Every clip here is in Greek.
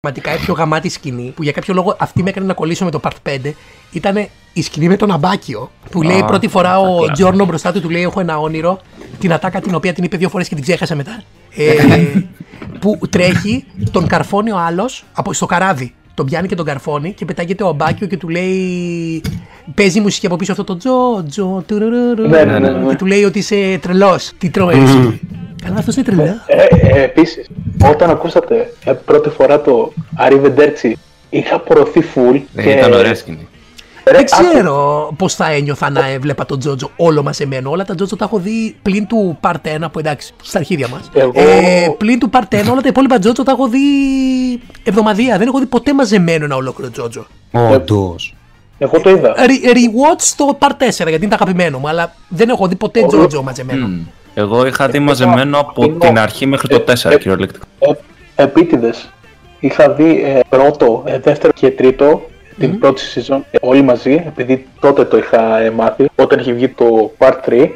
πραγματικά η πιο γαμάτης σκηνή που για κάποιο λόγο αυτή με έκανε να κολλήσω με το Part 5 ήταν η σκηνή με τον Αμπάκιο που λέει πρώτη φορά ο Τζόρνο μπροστά του του λέει έχω ένα όνειρο την ατάκα την οποία την είπε δύο φορές και την ξέχασα μετά. Ε, που τρέχει τον καρφώνει ο άλλος από, στο καράβι. Τον πιάνει και τον καρφώνει και πετάγεται ο Αμπάκιο και του λέει παίζει μουσική από πίσω αυτό το τζο τζο τουρουρουρου, Ναι, ναι, ναι, ναι. και του λέει ότι είσαι τρελός. Τι τρώεις Καλά αυτός είναι τρελό Ε, ε, Επίσης, όταν ακούσατε ε, πρώτη φορά το Arrivederci, είχα απορροθεί full. Ναι, ήταν ωραία σκηνή. Ρε, Δεν άκου- ξέρω πώς θα ένιωθα να έβλεπα τον Τζότζο όλο μαζεμένο. Όλα τα Τζότζο τα έχω δει πλην του Part 1, που εντάξει, στα αρχίδια μας. Εγώ- Ε, πλην του Part 1, όλα τα υπόλοιπα Τζότζο τα έχω δει εβδομαδία. Δεν έχω δει ποτέ μαζεμένο ένα ολόκληρο Τζότζο. Όντως. Εγώ το είδα. Re- Rewatch το Part 4, γιατί είναι το αγαπημένο μου, αλλά δεν έχω δει ποτέ Όλο- Τζότζο μαζεμένο. Μμ. Εγώ είχα δει μαζεμένο από είναι- την αρχή μέχρι το 4 ε, κυριολεκτικά. Ε, Επίτηδες. Είχα δει ε, πρώτο, ε, δεύτερο και τρίτο την πρώτη season ε, όλοι μαζί, επειδή τότε το είχα ε, μάθει, όταν είχε βγει το Part 3.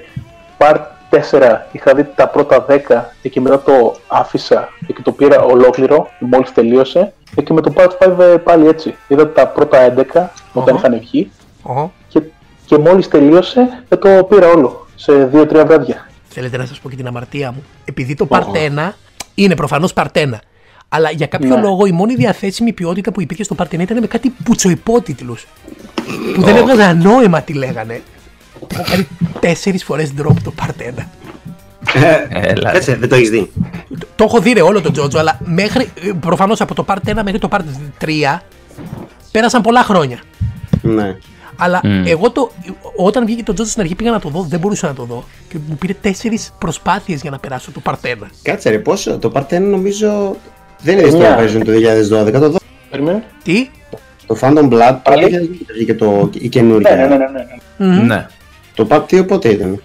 Part 4 είχα δει τα πρώτα 10 και μετά το άφησα και το πήρα ολόκληρο μόλις τελείωσε. Ε, Και με το Part 5 ε, πάλι έτσι. Είδα τα πρώτα 11 όταν Οχα. είχαν βγει Οχο. και, και μόλις τελείωσε ε, το πήρα όλο σε 2-3 βράδια. Θέλετε να σας πω και την αμαρτία μου. Επειδή το Part 1 είναι προφανώς Part 1. Αλλά για κάποιο Ναι. λόγο η μόνη διαθέσιμη ποιότητα που υπήρχε στο Part 1 ήταν με κάτι πουτσοϊπότιτλου. Που δεν έβγαζαν νόημα τι λέγανε. Έχω κάνει τέσσερις φορές drop το Part 1. Έλα. Έτσι, δεν το έχεις δει. Το, το έχω δει ρε όλο το Τζότζο, αλλά μέχρι, προφανώς από το Part 1 μέχρι το Part 3 πέρασαν πολλά χρόνια. Ναι. Αλλά εγώ το, όταν βγήκε το Τζότζο στην αρχή πήγα να το δω, δεν μπορούσα να το δω. Και μου πήρε τέσσερις προσπάθειες για να περάσω το Part 1. Κάτσε ρε, πόσο. Το Part 1 νομίζω δεν είναι στο Εννιά. version του 2012. Το, δω- Περίμενε. Τι; το Phantom Blood το Πάλι. 2012 βγήκε το, η Ναι, καινούργια. ναι, ναι, ναι, ναι. Ναι. Το Part 2 πότε ήταν;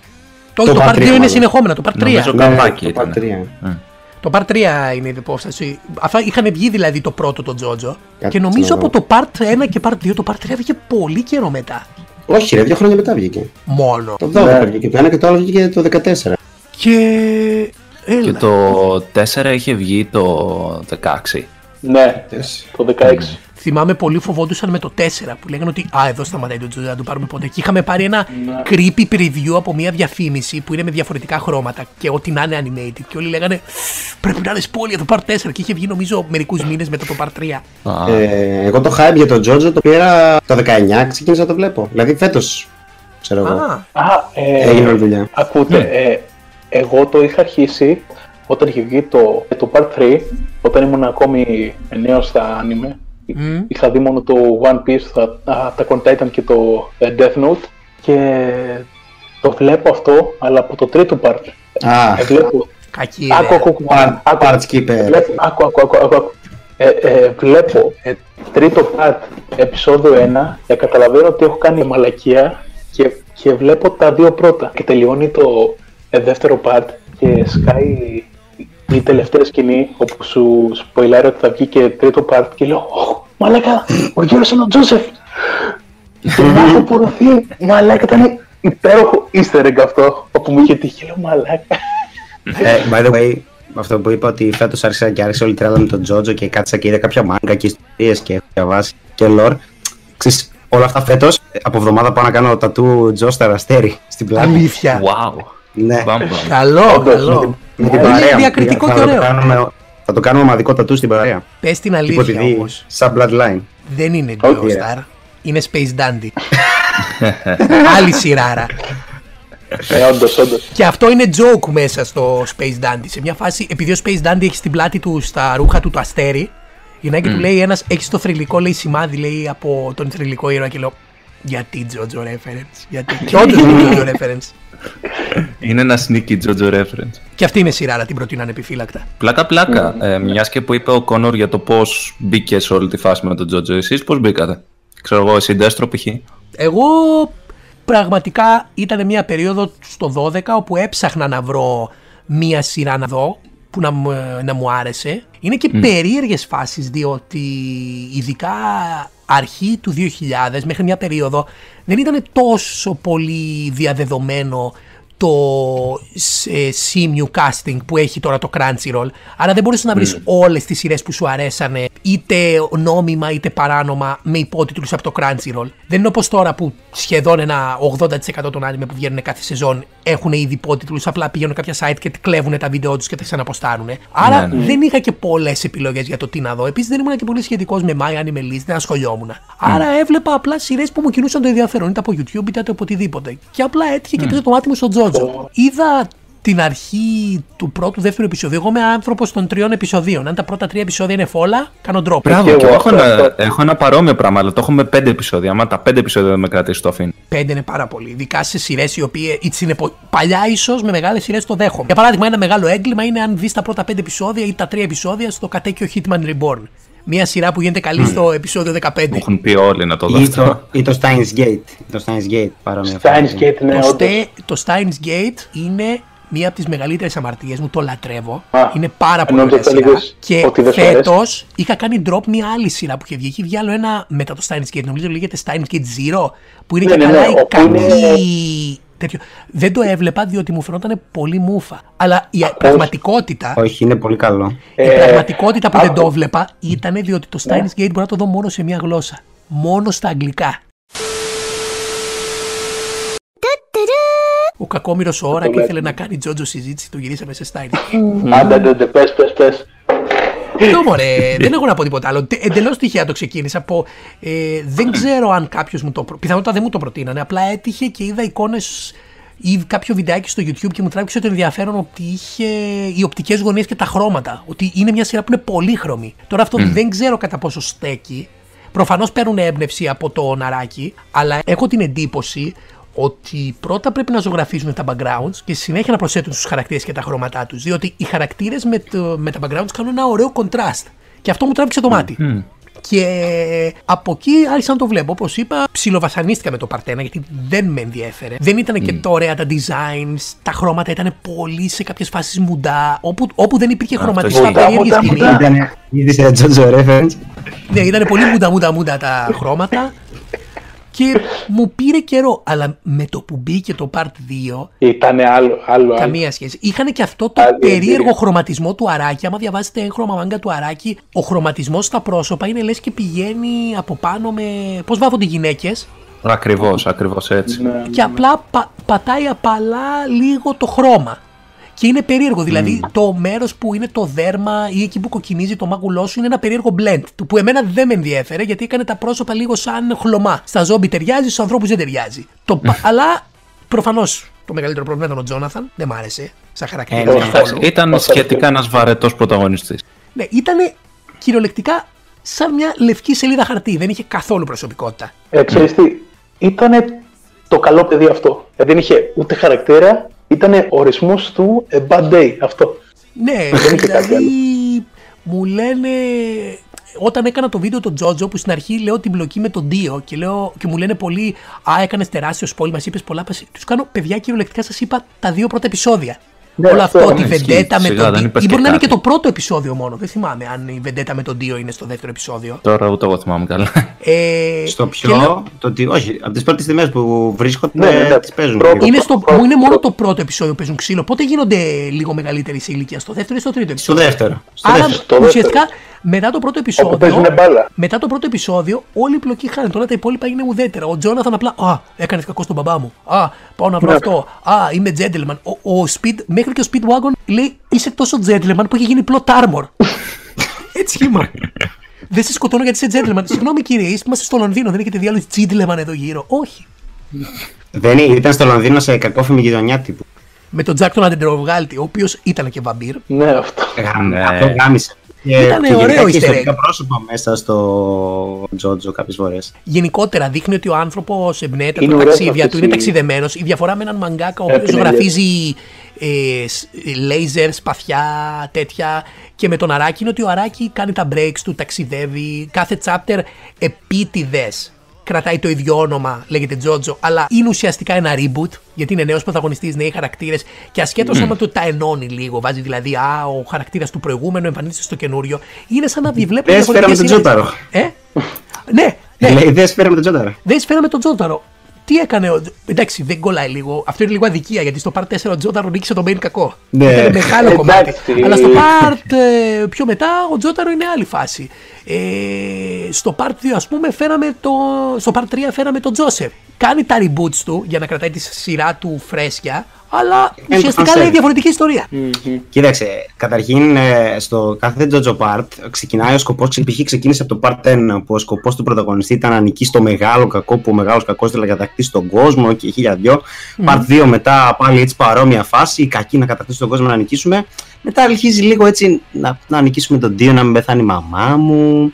Το, Το το, Part Part 2 3 είναι μάλλον. συνεχόμενο, το Part 3. Νομίζω- Το καμπάκι το ήταν. Part 3. Το Part 3 είναι η υπόσταση. Αυτά είχαν βγει δηλαδή το πρώτο το Τζότζο. Κάτι Και νομίζω ξέρω. από το Part 1 και Part 2 το Part 3 βγήκε πολύ καιρό μετά. Όχι ρε, δύο χρόνια μετά βγήκε. Μόνο. Το 12 Ναι. βγήκε το ένα και το άλλο βγήκε το 14. Και. Έλα. Και το 4 είχε βγει το 16. Ναι, το 16. Θυμάμαι πολύ φοβόντουσαν με το 4 που λέγανε ότι Α, εδώ σταματάει το Τζότζο, να το πάρουμε ποτέ. Και είχαμε πάρει ένα Ναι. creepy preview από μια διαφήμιση που είναι με διαφορετικά χρώματα και ό,τι να είναι animated. Και όλοι λέγανε Πρέπει να είναι spoiler για το Part 4. Και είχε βγει νομίζω μερικούς μήνες μετά το Part 3. Α, Ε, εγώ το hype για τον Jojo το πήρα το 19, ξεκίνησα να το βλέπω. Δηλαδή φέτος. Ξέρω εγώ. Α, Α, ε, Έγινε όλη δουλειά. ακούτε, ε, εγώ το είχα αρχίσει όταν είχε βγει το, το Part 3, όταν ήμουν ακόμη νέος στα anime. Μμ. Είχα δει μόνο το One Piece, τα, τα Attack on Titan και το ε, Death Note και το βλέπω αυτό, αλλά από το τρίτο part. Α, Ε, βλέπω, κακή άκου, ιδέα. άκου, άκου, part, άκου, part skipper. Βλέπω, άκου, άκου, άκου, άκου, άκου. Ε, ε, βλέπω ε, τρίτο part, επεισόδιο 1 και καταλαβαίνω ότι έχω κάνει μαλακία και, και βλέπω τα δύο πρώτα. Και τελειώνει το ε, δεύτερο part και σκάει η τελευταία σκηνή όπου σου σποιλάρει ότι θα βγει και τρίτο part και λέω «Ωχ, μαλάκα, ο Γιώργος είναι ο Τζόσεφ». και να έχω απορροθεί, μαλάκα ήταν υπέροχο easter egg αυτό όπου μου είχε τύχει, λέω μαλάκα. Ε, by the way, αυτό που είπα ότι φέτος άρχισα και άρχισε όλη η τρέλα με τον Τζότζο και κάτσα και είδα κάποια μάγκα και ιστορίες και έχω διαβάσει και lore. Ξέρεις, όλα αυτά φέτος, από εβδομάδα πάω να κάνω τατού Τζο Αστέρι στην πλάτη. Αλήθεια. wow. Ναι, Μπαμπα. Καλό, Όντως, καλό. με την Είναι παρέα. μου. διακριτικό θα και το ωραίο. κάνουμε- Θα το κάνουμε ομαδικό τατού στην παρέα. Πες την Tipo αλήθεια TV, όμως. σαν bloodline. Δεν είναι Όχι, Joe ρε. Star. Είναι Space Dandy. Άλλη σειράρα. Ε, όντως, όντως. Και αυτό είναι joke μέσα στο Space Dandy. Σε μια φάση, επειδή ο Space Dandy έχει στην πλάτη του στα ρούχα του το αστέρι, η Νάκη του λέει ένας, έχεις το θρηλυκό λέει σημάδι λέει από τον θρηλυκό ήρωα και λέω γιατί Jojo reference. Γιατί. και όντω είναι Jojo reference. Είναι ένα sneaky Jojo reference. Και αυτή είναι σειράρα, την προτείνω ανεπιφύλακτα. Πλάκα πλάκα. Ε, Μιας και που είπε ο Κόνορ για το πώς μπήκε σε όλη τη φάση με τον Τζότζο, εσείς πώς μπήκατε; Ξέρω εγώ, εσύ Ντέστρο π.χ. Εγώ πραγματικά ήταν μια περίοδο στο 12 όπου έψαχνα να βρω μια σειρά να δω που να, μου- να μου άρεσε. Είναι και περίεργες φάσεις διότι ειδικά αρχή του 2000 μέχρι μια περίοδο δεν ήταν τόσο πολύ διαδεδομένο το ε, casting που έχει τώρα το Crunchyroll. Άρα δεν μπορείς να βρεις mm. όλες τις σειρές που σου αρέσανε είτε νόμιμα είτε παράνομα με υπότιτλους από το Crunchyroll. Δεν είναι όπως τώρα που σχεδόν ένα 80% των άνιμε που βγαίνουν κάθε σεζόν έχουν ήδη υπότιτλους, απλά πηγαίνουν κάποια site και κλέβουν τα βίντεο τους και τα ξαναποστάρουν. Άρα ναι, ναι. δεν είχα και πολλές επιλογές για το τι να δω. Επίσης δεν ήμουν και πολύ σχετικός με My Anime List, δεν ασχολιόμουν. Άρα έβλεπα απλά σειρές που μου κινούσαν το ενδιαφέρον, είτε από YouTube είτε από οτιδήποτε. Και απλά έτυχε και πήρε το μάτι μου στο Τζότζο. Είδα την αρχή του πρώτου, δεύτερου επεισοδίου. Εγώ είμαι άνθρωπος των τριών επεισοδίων. Αν τα πρώτα τρία επεισόδια είναι φόλα, κάνω ντρόπ. Μπράβο, και εγώ έχω, ένα, έχω ένα παρόμοιο πράγμα, αλλά το έχω με πέντε επεισόδια. Αν τα πέντε επεισόδια δεν με κρατήσει το αφήνει. Πέντε είναι πάρα πολύ. Ειδικά σε σειρές οι οποίε είναι παλιά, ίσως με μεγάλες σειρές το δέχομαι. Για παράδειγμα, ένα μεγάλο έγκλημα είναι αν δεις τα πρώτα πέντε επεισόδια ή τα τρία επεισόδια στο κατέκιο Hitman Reborn. Μια σειρά που γίνεται καλή στο επεισόδιο 15. έχουν πει όλοι να το δω. Ή το, ή το Steins Gate. Το Steins Gate παρόμοια. Steins Gate, ναι, το, το Steins Gate είναι μία από τις μεγαλύτερες αμαρτίες μου. Το λατρεύω. Α, είναι πάρα πολύ ωραία σειρά. Και φέτος είχα κάνει drop μία άλλη σειρά που είχε βγει. Έχει βγει άλλο ένα μετά το Steins Gate. Νομίζω λέγεται Steins Gate Zero. Που είναι ναι, και ναι, καλά ναι, η κακή τέτοιο. Δεν το έβλεπα διότι μου φαινόταν πολύ μούφα. Αλλά η πραγματικότητα. Όχι, είναι πολύ καλό. Η ε, πραγματικότητα που δεν το έβλεπα ήταν διότι το Steins ναι. Gate μπορεί να το δω μόνο σε μία γλώσσα. Μόνο στα αγγλικά. Ο κακόμοιρος ο Ωρα και ήθελε να κάνει Τζότζο συζήτηση, το γυρίσαμε σε Steins. Άντε, πες, πες, πες. Αυτό μωρέ, δεν έχω να πω τίποτα άλλο. Εντελώς τυχαία το ξεκίνησα από. Ε, δεν ξέρω αν κάποιος μου το. Πιθανότατα δεν μου το προτείνανε. Απλά έτυχε και είδα εικόνες ή κάποιο βιντεάκι στο YouTube και μου τράβηξε το ενδιαφέρον ότι είχε οι οπτικές γωνίες και τα χρώματα. Ότι είναι μια σειρά που είναι πολύχρωμη. Τώρα αυτό δεν ξέρω κατά πόσο στέκει. Προφανώς παίρνουν έμπνευση από το ναράκι, αλλά έχω την εντύπωση ότι πρώτα πρέπει να ζωγραφίζουν τα backgrounds και συνέχεια να προσθέτουν στους χαρακτήρες και τα χρώματά τους. Διότι οι χαρακτήρες με, με τα backgrounds κάνουν ένα ωραίο contrast. Και αυτό μου τράβηξε το μάτι. Και από εκεί άρχισα να το βλέπω. Όπω είπα, ψιλοβασανίστηκα με το Παρτένα γιατί δεν με ενδιέφερε. Δεν ήταν και το ωραία τα designs. Τα χρώματα ήταν πολύ σε κάποιε φάσει μουντά. Όπου, όπου δεν υπήρχε χρωματιστά περίεργη σκηνή. Ήταν Ναι, ήταν πολύ μουντά μουντά μουντά τα χρώματα. Και μου πήρε καιρό. Αλλά με το που μπήκε το Part 2. Ήταν άλλο, άλλο. Καμία σχέση. Είχαν και αυτό το άλλη περίεργο εμπειρία. χρωματισμό του αράκι. Άμα διαβάζετε έγχρωμα μάγκα του αράκι, ο χρωματισμός στα πρόσωπα είναι λες και πηγαίνει από πάνω με. Πώς βάφονται οι γυναίκες. Ακριβώς, ακριβώς έτσι. Ναι, και απλά πα, πατάει απαλά λίγο το χρώμα. Και είναι περίεργο. Δηλαδή το μέρος που είναι το δέρμα ή εκεί που κοκκινίζει το μάγουλό σου είναι ένα περίεργο blend. Του που εμένα δεν με ενδιέφερε γιατί έκανε τα πρόσωπα λίγο σαν χλωμά. Στα ζόμπι ταιριάζει, στους ανθρώπους δεν ταιριάζει. Το, αλλά προφανώς το μεγαλύτερο πρόβλημα ήταν ο Τζόναθαν. Δεν μ' άρεσε σαν χαρακτήρα. Ε, ήταν σχετικά ένας βαρετός πρωταγωνιστής. Ναι, ήταν κυριολεκτικά σαν μια λευκή σελίδα χαρτί. Δεν είχε καθόλου προσωπικότητα. Ε, ξέρεις τι, ήταν το καλό παιδί αυτό. Ε, δεν είχε ούτε χαρακτήρα, ήταν ορισμός του a bad day αυτό. Ναι, δηλαδή μου λένε όταν έκανα το βίντεο τον Τζότζο που στην αρχή λέω την μπλοκή με τον Ντίο και, λέω, και μου λένε πολύ Α, έκανες τεράστιο σπόλ, μας είπες πολλά. Τους κάνω παιδιά κυριολεκτικά σας είπα τα δύο πρώτα επεισόδια. Ναι, Όλο αυτό, τη βεντέτα με τον Δίο. Ή μπορεί να είναι και το πρώτο επεισόδιο μόνο. Δεν θυμάμαι αν η βεντέτα με τον Δίο είναι στο δεύτερο επεισόδιο. Τώρα ούτε εγώ θυμάμαι καλά. Ε, στο πιο. Λέω... Το ότι, όχι, από τις πρώτες τιμές που βρίσκονται ναι, ναι, τις παίζουν. Είναι, στο, είναι μόνο το πρώτο επεισόδιο που παίζουν ξύλο. Πότε γίνονται λίγο μεγαλύτεροι σε ηλικία, στο δεύτερο ή στο τρίτο επεισόδιο; Στο δεύτερο. Στο Άρα δεύτερο. ουσιαστικά μετά το πρώτο επεισόδιο. Μετά το πρώτο επεισόδιο, όλη η πλοκή χάνεται. Όλα τα υπόλοιπα είναι ουδέτερα. Ο Τζόναθαν απλά. Α, έκανες κακό στον μπαμπά μου. Α, πάω να βρω ναι. αυτό. Α, είμαι gentleman. Ο, ο Speed, μέχρι και ο Speedwagon λέει είσαι τόσο gentleman που έχει γίνει plot armor. Έτσι σχήμα. δεν σε σκοτώνω γιατί είσαι gentleman. Συγγνώμη κύριε, είμαστε στο Λονδίνο, δεν έχετε διάλογο gentleman εδώ γύρω. Όχι. Δεν ήταν στο Λονδίνο σε κακόφημη γειτονιά τύπου. Με τον Τζακ τον Αντεντροβγάλτη, ο οποίος ήταν και βαμπύρ. Ναι, αυτό. Ναι. Αυτό γάμισε. Ήταν και ωραίο easter egg. πρόσωπα μέσα στο Τζότζο κάποιες φορές. Γενικότερα δείχνει ότι ο άνθρωπος εμπνέεται από τα ταξίδια του, είναι ταξιδεμένος. Η διαφορά με έναν μαγκάκα ο οποίος ζωγραφίζει ε, λέιζερ, σπαθιά, τέτοια. Και με τον Αράκη είναι ότι ο Αράκη κάνει τα breaks του, ταξιδεύει. Κάθε chapter επίτηδες κρατάει το ίδιο όνομα, λέγεται Τζότζο, αλλά είναι ουσιαστικά ένα reboot, γιατί είναι νέος πρωταγωνιστής, νέοι χαρακτήρες και ασχέτω mm. άμα το τα ενώνει λίγο, βάζει δηλαδή Α, ο χαρακτήρας του προηγούμενου εμφανίζεται στο καινούριο, είναι σαν να βλέπουμε. Δεν με τον Τζόταρο. Ε; ναι, ναι. Λέει, δεν σφαίρα με τον Τζόταρο. Δεν σφαίρα με τον Τζόταρο. τι έκανε. Ο... Εντάξει, δεν κολλάει λίγο. Αυτό είναι λίγο αδικία γιατί στο part 4 ο Τζόταρο νίκησε τον Μπέιν κακό. Ναι. Ήταν μεγάλο κομμάτι. Εντάξει. Αλλά στο part ε, πιο μετά ο Τζόταρο είναι άλλη φάση. Ε, στο part 2, ας πούμε, φέραμε το. Στο part 3 φέραμε τον Τζόσεφ. Κάνει τα reboots του για να κρατάει τη σειρά του φρέσκια, αλλά το ουσιαστικά concept. λέει διαφορετική ιστορία. Κοίταξε, καταρχήν ε, στο κάθε JoJo Part ξεκινάει ο σκοπός. Π.χ. ξεκίνησε από το Part 1 που ο σκοπός του πρωταγωνιστή ήταν να νικήσει το μεγάλο κακό που ο μεγάλος κακός ήθελε να κατακτήσει τον κόσμο και χίλια δυο. Part 2 μετά πάλι έτσι παρόμοια φάση. Οι κακοί να κατακτήσουν τον κόσμο να νικήσουμε. Μετά αρχίζει λίγο έτσι να, να νικήσουμε τον Δίο, να μην πεθάνει η μαμά μου.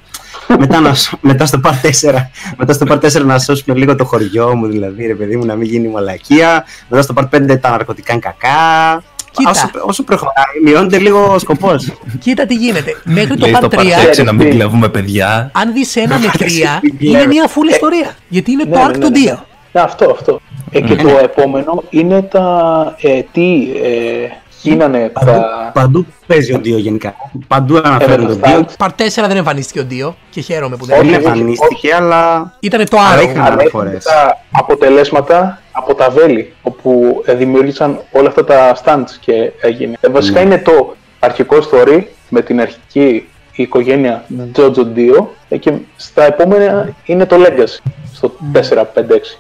μετά, να, σ- μετά, στο part 4, μετά στο part 4 να σώσουμε λίγο το χωριό μου, δηλαδή ρε παιδί μου, να μην γίνει μαλακία. Μετά στο part 5 τα ναρκωτικά είναι κακά. Κοίτα. Όσο, όσο προχωράει, μειώνεται λίγο ο σκοπός. Κοίτα τι γίνεται. Μέχρι το Λέει part το 3, part 6 να μην τι. κλέβουμε παιδιά. αν δεις ένα με τρία, μην είναι κλέβει. μια full ιστορία. Γιατί είναι το Ναι, arc ναι, των ναι, ναι. δύο. Ναι, αυτό, αυτό. Ε, και το επόμενο είναι τα. Ε, τι ε, γίνανε τα. Παντού παίζει ο Δίο γενικά. Παντού αναφέρουν τον Έμενα Δίο. Part 4 δεν εμφανίστηκε ο Ντίο και χαίρομαι που δεν Όχι, Δεν είναι. όχι, εμφανίστηκε, αλλά. Ήταν το Αλλά άλλο. είχαν- ανέφερε φορές. τα αποτελέσματα από τα βέλη όπου ε, δημιούργησαν όλα αυτά τα stands και έγινε. Ε, βασικά είναι το αρχικό story με την αρχική οικογένεια Jojo Dio ε, και στα επόμενα είναι το Legacy στο 4, 5, 6.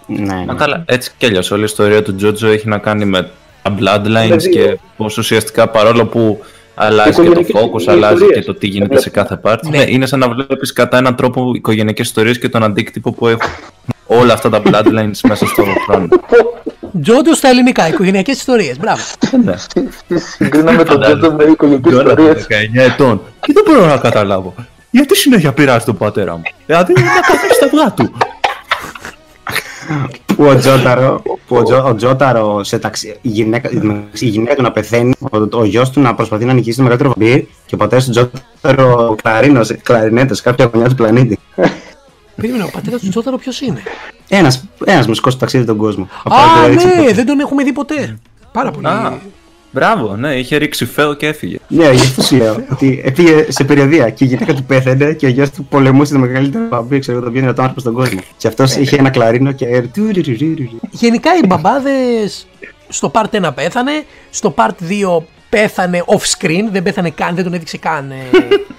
Ναι, Α, ναι. καλά, έτσι κι αλλιώς όλη η ιστορία του Τζότζο έχει να κάνει με τα bloodlines Δηλαδή, και πως ουσιαστικά παρόλο που αλλάζει και το Οικογενειακές focus, αλλάζει ιστορίες. και το τι γίνεται σε κάθε part, Ναι. ναι, είναι σαν να βλέπεις κατά έναν τρόπο οικογενειακές ιστορίες και τον αντίκτυπο που έχουν όλα αυτά τα bloodlines μέσα στον χρόνο. Τζόντο στα ελληνικά, οικογενειακές ιστορίες. Μπράβο. ναι. Συγκρίναμε τον Φαντάζομαι. Jojo με οικογενειακές Τώρα ιστορίες. 19 ετών. Και δεν μπορώ να καταλάβω. Γιατί συνέχεια πειράζει τον πατέρα μου; Δηλαδή είναι να καθίσει τα αυγά του. Που ο Τζόταρο, που ο, Τζο, ο Τζόταρο σε ταξί, η, γυναίκα, η γυναίκα του να πεθαίνει, ο, ο γιος του να προσπαθεί να νικήσει το μεγαλύτερο βαμπύρ και ο πατέρας του Τζόταρο κλαρίνος, κλαρινέτας, κάποια γωνιά του πλανήτη. Περίμενα, ο πατέρας του Τζόταρο ποιος είναι; Ένας, ένας μουσικός που ταξίδι τον κόσμο. Από Α, το έτσι, ναι, το- δεν τον έχουμε δει ποτέ. Πάρα πολύ. Α, μπράβο, ναι, είχε ρίξει φέο και έφυγε. Ναι, γι' αυτό σου λέω. Ότι πήγε σε περιοδία και η γυναίκα του πέθανε και ο γιος του πολεμούσε το μεγαλύτερο βαμπύρ, ξέρω εγώ, το πιο δυνατό άνθρωπο στον κόσμο. Και αυτός είχε ένα κλαρίνο και. Γενικά οι μπαμπάδες στο part 1 πέθανε, στο part 2 πέθανε off screen, δεν πέθανε καν, δεν τον έδειξε καν. ε,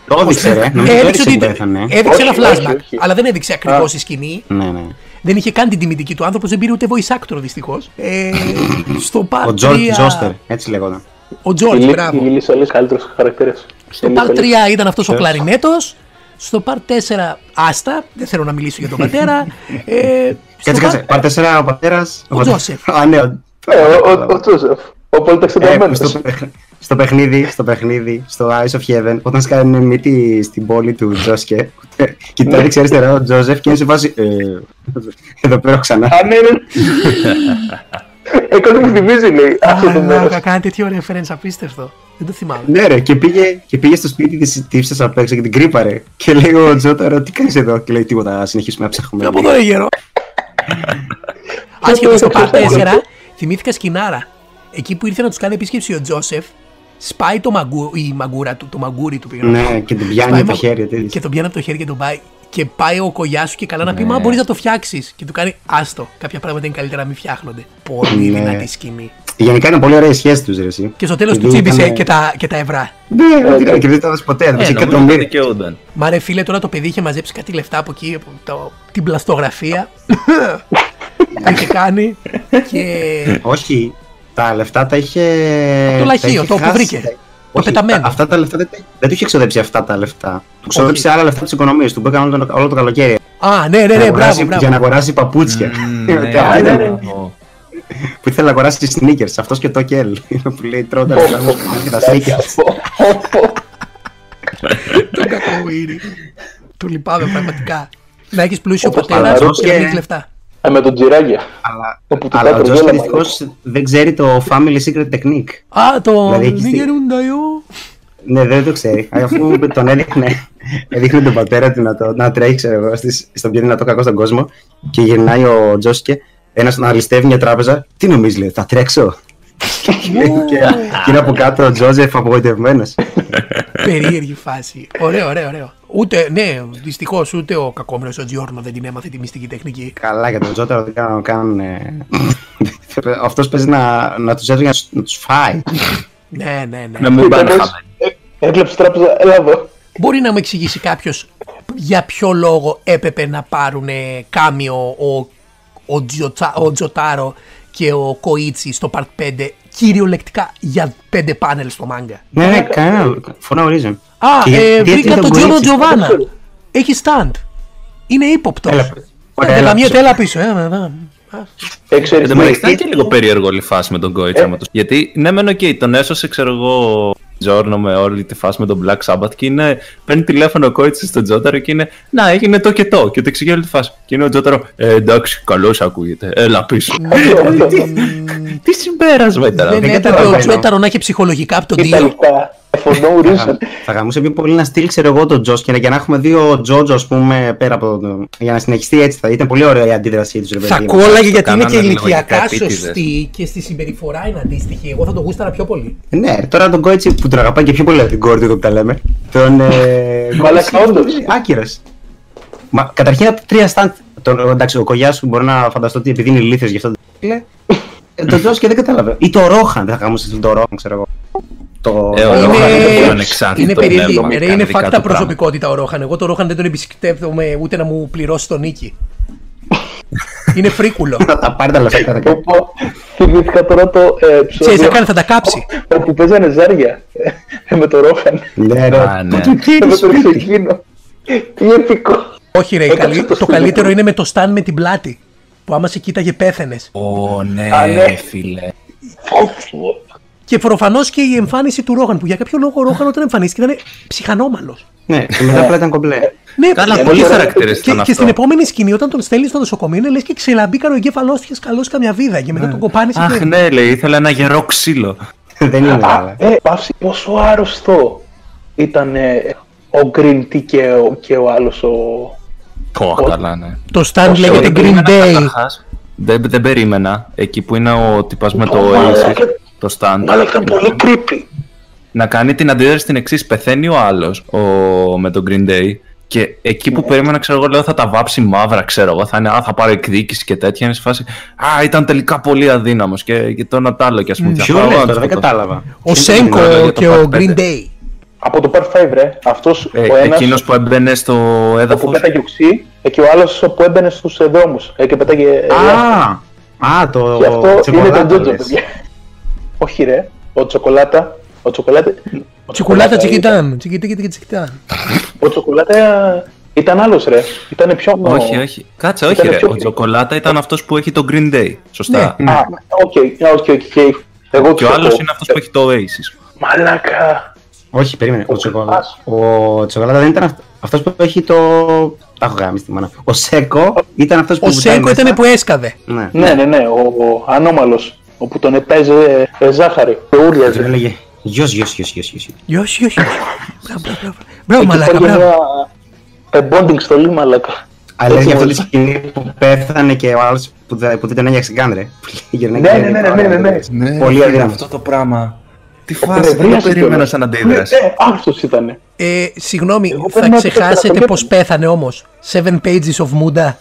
Το έδειξε, ρε. Νομίζω το έδειξε ότι που πέθανε. έδειξε ένα Όχι, flashback, όχι, όχι. αλλά δεν έδειξε ακριβώς η σκηνή. Ναι, ναι. Δεν είχε καν την τιμητική του άνθρωπος, δεν πήρε ούτε voice actor δυστυχώς. Ε, στο part Ο 3. Τζορτ Τζόστερ, έτσι λέγονταν. Ο Η George, Λί- μπράβο. Η Λίσσα Λις καλύτερος χαρακτήρας. Στο Η part Λίσσα 3 Λις. ήταν αυτός ο Ποιος; κλαρινέτος. Στο part 4 άστα, δεν θέλω να μιλήσω για τον πατέρα. Ε, στο Κάτσε, κάτσε. part- Πάρτε τέσσερα ο πατέρας. Ο Τζόσεφ. Α, ναι. ο- Ε, ο- ο- Ο Τζόσεφ. Ο Ε, πολυταξιδεμένος. στο, παιχ- στο παιχνίδι, στο παιχνίδι, στο Eyes of Heaven, όταν σκάνε μύτη στην πόλη του Τζόσκε, κοιτάει δεξιά αριστερά ο Τζόζεφ και είναι σε φάση. Ε, εδώ πέρα ξανά. Α, ναι, ναι. Έκανε μου θυμίζει, λέει, αυτό το μέρος. Α, κάνει τέτοιο reference απίστευτο. Δεν το θυμάμαι. Ναι, ρε, και πήγε, και πήγε στο σπίτι της τύψη απ' έξω και την κρύπαρε. Και λέει ο Τζόταρο, τι κάνεις εδώ, και λέει τίποτα, να συνεχίσουμε να ψάχνουμε. Από εδώ είναι γερό. Άσχετο στο part 4, θυμήθηκα σκηνάρα. Εκεί που ήρθε να τους κάνει επίσκεψη ο Τζόσεφ, σπάει το μαγκού, η μαγκούρα του, το μαγκούρι του πήγαινε. Ναι, και την πιάνει Σπάει από το μα- χέρι. τέτοιο. Και τον πιάνει από το χέρι και τον πάει. Και πάει ο κογιάς σου και καλά να πει: Ναι. Μα μπορείς να το φτιάξεις. Και του κάνει: Άστο. Κάποια πράγματα είναι καλύτερα να μην φτιάχνονται. Πολύ Ναι. δυνατή σκηνή. Γενικά είναι πολύ ωραία η σχέση τους, ρε. εσύ. Και στο τέλος του Επειδή τσίμπησε ήταν- και τα, και τα ευρώ. Ναι, δεν και δεν τα δώσει ποτέ. Ε, Δεν νομίζω ότι εκατομμύρια. δικαιούνταν. Μα ρε φίλε, τώρα το παιδί είχε μαζέψει κάτι λεφτά από εκεί, από το, την πλαστογραφία. που είχε κάνει. Και. Όχι, τα λεφτά τα είχε. Το τα λαχείο, είχε το που χάσει. βρήκε. Το Όχι, πεταμένο. τα- Αυτά τα λεφτά δεν, δεν του είχε ξοδέψει αυτά τα λεφτά. Του ξοδέψει άλλα λεφτά της οικονομίας του που έκανε όλο το, όλο το καλοκαίρι. Α, ναι, ναι, Για να ναι, αγοράσει- μπράβο, Για να μπράβο. αγοράσει παπούτσια. Μμμ, ναι, Καλά ήταν. ναι, ναι. Που ήθελε να αγοράσει sneakers. Αυτός και το κέλ. που λέει τρώω τα λεφτά μου και τα sneakers. Τον κακοήρη. Του λυπάμαι πραγματικά. Να έχεις πλούσιο Όπως πατέρα Παναρός και να και- μην έχει Ε, με τον Τζιράγια. Αλλά, Όπου του αλλά ο κάτω Τζος γέλαμα. δυστυχώς δεν ξέρει το family secret technique. Α, το. Δηλαδή, εκεί στη- Νιγερούνταϊο. Ναι, δεν το ξέρει. Αφού τον έδειχνε, έδειχνε τον πατέρα του να, το, να τρέχει, ξέρω εγώ, στις- στον πιο δυνατό κακό στον κόσμο και γυρνάει ο Τζόσκε ένας να ληστεύει μια τράπεζα. Τι νομίζεις, λέει, θα τρέξω; Και, και είναι από κάτω ο Τζόζεφ απογοητευμένος. Περίεργη φάση. Ωραίο, ωραίο, ωραίο. Ούτε, ναι, δυστυχώς ούτε ο κακόμενο ο Τζιόρνο δεν την έμαθε τη μυστική τεχνική. Καλά για τον Τζόταρο δεν κάνουν καν. ε, Αυτός παίζει να, να τους έρθει να τους- να τους φάει. Ναι, ναι, ναι. Να μην πάνε Ήταν- χαμένοι. ε, Έκλεψε τράπεζα, έλα εδώ. Μπορεί να μου εξηγήσει κάποιος για ποιο λόγο έπρεπε να πάρουν κάμιο ο, ο, Τζοτσα- ο Τζοτάρο και ο Κοίτσι στο Part 5 κυριολεκτικά για 5 πάνελ στο μάγκα. Ναι, ναι, κανένα. For no reason. Α, Και ε, γιατί βρήκα τον τον Τζόνο Koichi. Τζοβάνα. Έχει stand. Είναι ύποπτος. Έλα, ωραία, Δεν έλα καμία πίσω. τέλα πίσω. Ε, ε, ε. Ε, ξέρεις Εν τω τι, μεταξύ ήταν και λίγο περίεργο όλη η φάση με τον Κόιτσα. με το- Γιατί ναι, μεν οκ, τον έσωσε, ξέρω εγώ, Τζόρνο με όλη τη φάση με τον Black Sabbath και είναι, παίρνει τηλέφωνο ο Κόιτσα στον Τζόταρο και είναι Να, έγινε το και το. Και του εξηγεί όλη τη φάση. Και είναι ο Τζόταρο, ε, εντάξει, καλώς ακούγεται. Έλα πίσω. Αυτό, αυτό. Τι συμπέρασμα ήταν Δεν αυτό. έπρεπε ο καταλαβαίνω. Τζόταρο να έχει ψυχολογικά από τον Τίο. Ιταλικά. For no reason. Θα γαμούσε πιο πολύ να στείλει, ξέρω εγώ, τον Τζος και να, για να έχουμε δύο Τζότζο, ας πούμε, πέρα από το. Για να συνεχιστεί έτσι. Θα ήταν πολύ ωραία η αντίδρασή τους. Θα κόλλαγε γιατί είναι κάνανε και λογικά ηλικιακά επίτηδες. σωστή και στη συμπεριφορά είναι αντίστοιχη. Εγώ θα το γούσταρα πιο πολύ. Ναι, τώρα τον Κόιτσι που τον αγαπάει και πιο πολύ από την κόρη του εδώ που τα λέμε. Τον. Ε, Μαλάκα, όντως. Άκυρο. Μα καταρχήν από τα τρία στάντ. Τον, εντάξει, ο Κογιάς σου μπορεί να φανταστώ ότι επειδή είναι ηλίθιος γι' αυτό δεν λέει. Ε, τον Τζος και δεν κατάλαβε. Ή το Ρόχαν, δεν θα γαμούσε τον Ρόχαν, ξέρω εγώ. Το. Ε, ο Είναι, Ρόχαν είναι ανεξάρτητο, είναι περίεργη. ναι, Ρε, κάνει είναι δικά φάκτα του προσωπικότητα ο Ρόχαν. Εγώ το Ρόχαν δεν τον επισκέπτομαι ούτε να μου πληρώσει τον νίκη. είναι φρίκουλο. Θα τα πάρει τα λεφτά και θα τα κάνει. Οπό, θυμήθηκα τώρα το ε, Ξέρεις, θα επεισόδιο κάνει, θα τα κάψει. όπου παίζανε ζάρια ε, με το Ρόχαν. Ναι, ρε. Α, ναι. Πού του Με κλείνεις το σπίτι. Ρεξεκίνο. Τι επικό. Όχι, ρε, Έκαψε καλύ- το το στυλ. καλύτερο είναι με το stand με την πλάτη. Που άμα σε κοίταγε πέθαινες. Ω, ναι, Α, ναι. φίλε. Φόφο. Και προφανώς και η εμφάνιση του Ρόχαν που για κάποιο λόγο ο Ρόχαν όταν εμφανίστηκε ήταν ψυχανόμαλος. Ναι, και μετά απλά ήταν κομπλέ. Ναι, Καλά, και- πολύ και- χαρακτηριστικό Και, ήταν και στην αυτό. επόμενη σκηνή, όταν τον στέλνει στο νοσοκομείο, είναι λες και ξελαμπήκαν ο εγκέφαλός του καλό καμιά βίδα. Και μετά τον κοπάνισε. Αχ, και... ναι, λέει, ήθελα ένα γερό ξύλο. Δεν είναι Α, καλά. ε, παύση, πόσο άρρωστο ήταν ε, ο Green Tea και ο, και ο άλλος ο... Πω, καλά, ναι. Το stand Όσο λέγεται δεν Green περίμενα Day. καταρχάς. Δεν, δεν περίμενα. Εκεί που είναι ο τυπάς με το Ω, Oasis, μαλάκα. Το stand, Αλλά ήταν πολύ creepy. να κάνει την αντίδραση την εξής. Πεθαίνει ο άλλος με τον Green Day και εκεί που περίμενα, ξέρω εγώ, λέω θα τα βάψει μαύρα, ξέρω εγώ. Θα είναι, α, θα πάρει εκδίκηση και τέτοια. Είναι σε φάση, α, ήταν τελικά πολύ αδύναμος και, και το ένα τ' άλλο. Και ας πούμε, θα Ποιο πάω λες να τώρα, τους δεν σκοτώσω. κατάλαβα. Ο για Σέγκο το και ο Part Green 5. Day. Από το Part 5 ρε, αυτός Ε, ο ένας εκείνος που έμπαινε στο που έδαφος. πέταγε οξύ ε, και ο άλλος που έμπαινε στους ε, δρόμους ε, και πέταγε... ε, Α, α, το και αυτό είναι τσοκολάτα το Τζότζο, λες. παιδιά. Όχι ρε, ο Τσοκολάτα, ο Τσοκολάτα... ο Τσικουλάτα ήταν- τσικιτάν. Τσικιτάν τσικιτάν. Ο Τσοκολάτα ήταν άλλος ρε, ήταν πιο... Όχι, όχι. Κάτσε, όχι Ήταν ρε. πιο- Ο Τζοκολάτα ήταν αυτός που έχει το Green Day. Σωστά. Ναι. Α, οκ, οκ, οκ. Εγώ Και ο ξέρω- άλλος είναι αυτός που έχει το Oasis. Μαλάκα. Όχι, περίμενε. Ο, Ο τσοκολάτα. Πας. ο τσοκολάτα δεν ήταν αυτό αυτός που έχει το. Τα έχω γάμει στη μάνα. Ο Σέκο ήταν αυτός που. Ο βουτάει Σέγκο μέσα. ήταν που έσκαδε. Ναι. Ναι, ναι, ναι, ο, ο ανώμαλος, όπου τον επέζε ε, ζάχαρη και Και ούριαζε. έλεγε Γιος, γιος, γιος, γιος, γιος. Γιώση, γιώση. Μπράβο, μπράβο, μπράβο. Μπράβο, Εκεί μαλάκα, φάγε μπράβο. μια ε, bonding στολή, μαλάκα. Αλλά Έτσι για αυτή τη μόλις. σκηνή που πέθανε και ο άλλος που, δεν- που δεν τον έγιαξε καν, ρε. Γυρνάει Ναι, και ναι, ναι, ναι, ναι, ναι, ναι. Πολύ αδύναμο. Αυτό το πράγμα. Τι Τον φάση, δεν το ευρίασε περίμενα κιόλας. σαν Ναι, αντίδραση. ναι, άρρωστος ήτανε. Ε, συγγνώμη, Εγώ θα πρέπει να το ξεχάσετε καταφέρω. πώς πέθανε όμως. Seven pages of Muda.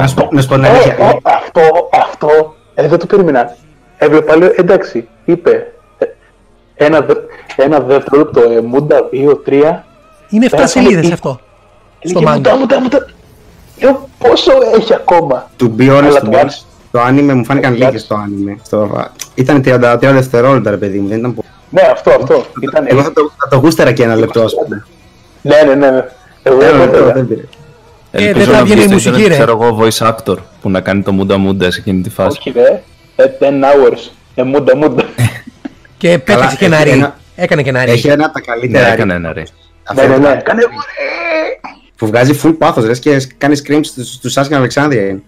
Να σου πω- Να σου πω την Ε, αλήθεια. ε, Αυτό, αυτό, ε, δεν το περίμενα. Έβλεπα, λέω, εντάξει, είπε. ε, Ένα, δε- ένα δευτερόλεπτο, ε, μούντα, δύο, τρία. Είναι 7 Πέθανε σελίδε η- αυτό. Και Στο λέγε, μάγκα. μούντα, μούντα, μούντα. Λέω, πόσο έχει ακόμα. To be honest, Αλλά to το be honest, άρεσε. το anime μου φάνηκαν Το λίγες άρεσε. στο anime. Στο... Ήταν 33 δευτερόλεπτα, ρε παιδί μου, δεν ήταν πολύ. Ναι, αυτό, αυτό. Ήταν... Εγώ θα το, θα το γούσταρα και ένα λεπτό, ας πούμε. Ναι, ναι, ναι. ναι. Εγώ Ένα το λεπτό, ήθελα. δεν πήρε. Ε, Ελπίζω δεν θα να βγαίνει η βγει μουσική, στο ρε. ξέρω εγώ, voice actor που να κάνει το μούντα μούντα σε εκείνη τη φάση. Όχι, ρε. Ε, 10 hours. Ε, μούντα, μούντα. Και πέταξε και έχει ένα ρί. ένα- Έκανε και ένα ρί. Έχει ένα από τα Ναι, καλύτερα έκανε ένα ρε. Αυτό Ναι, ναι, είναι ναι. το- Κάνε που βγάζει full πάθος, ρε, και κάνει screams στους, στους Άσκαν Αλεξάνδρεια. είναι.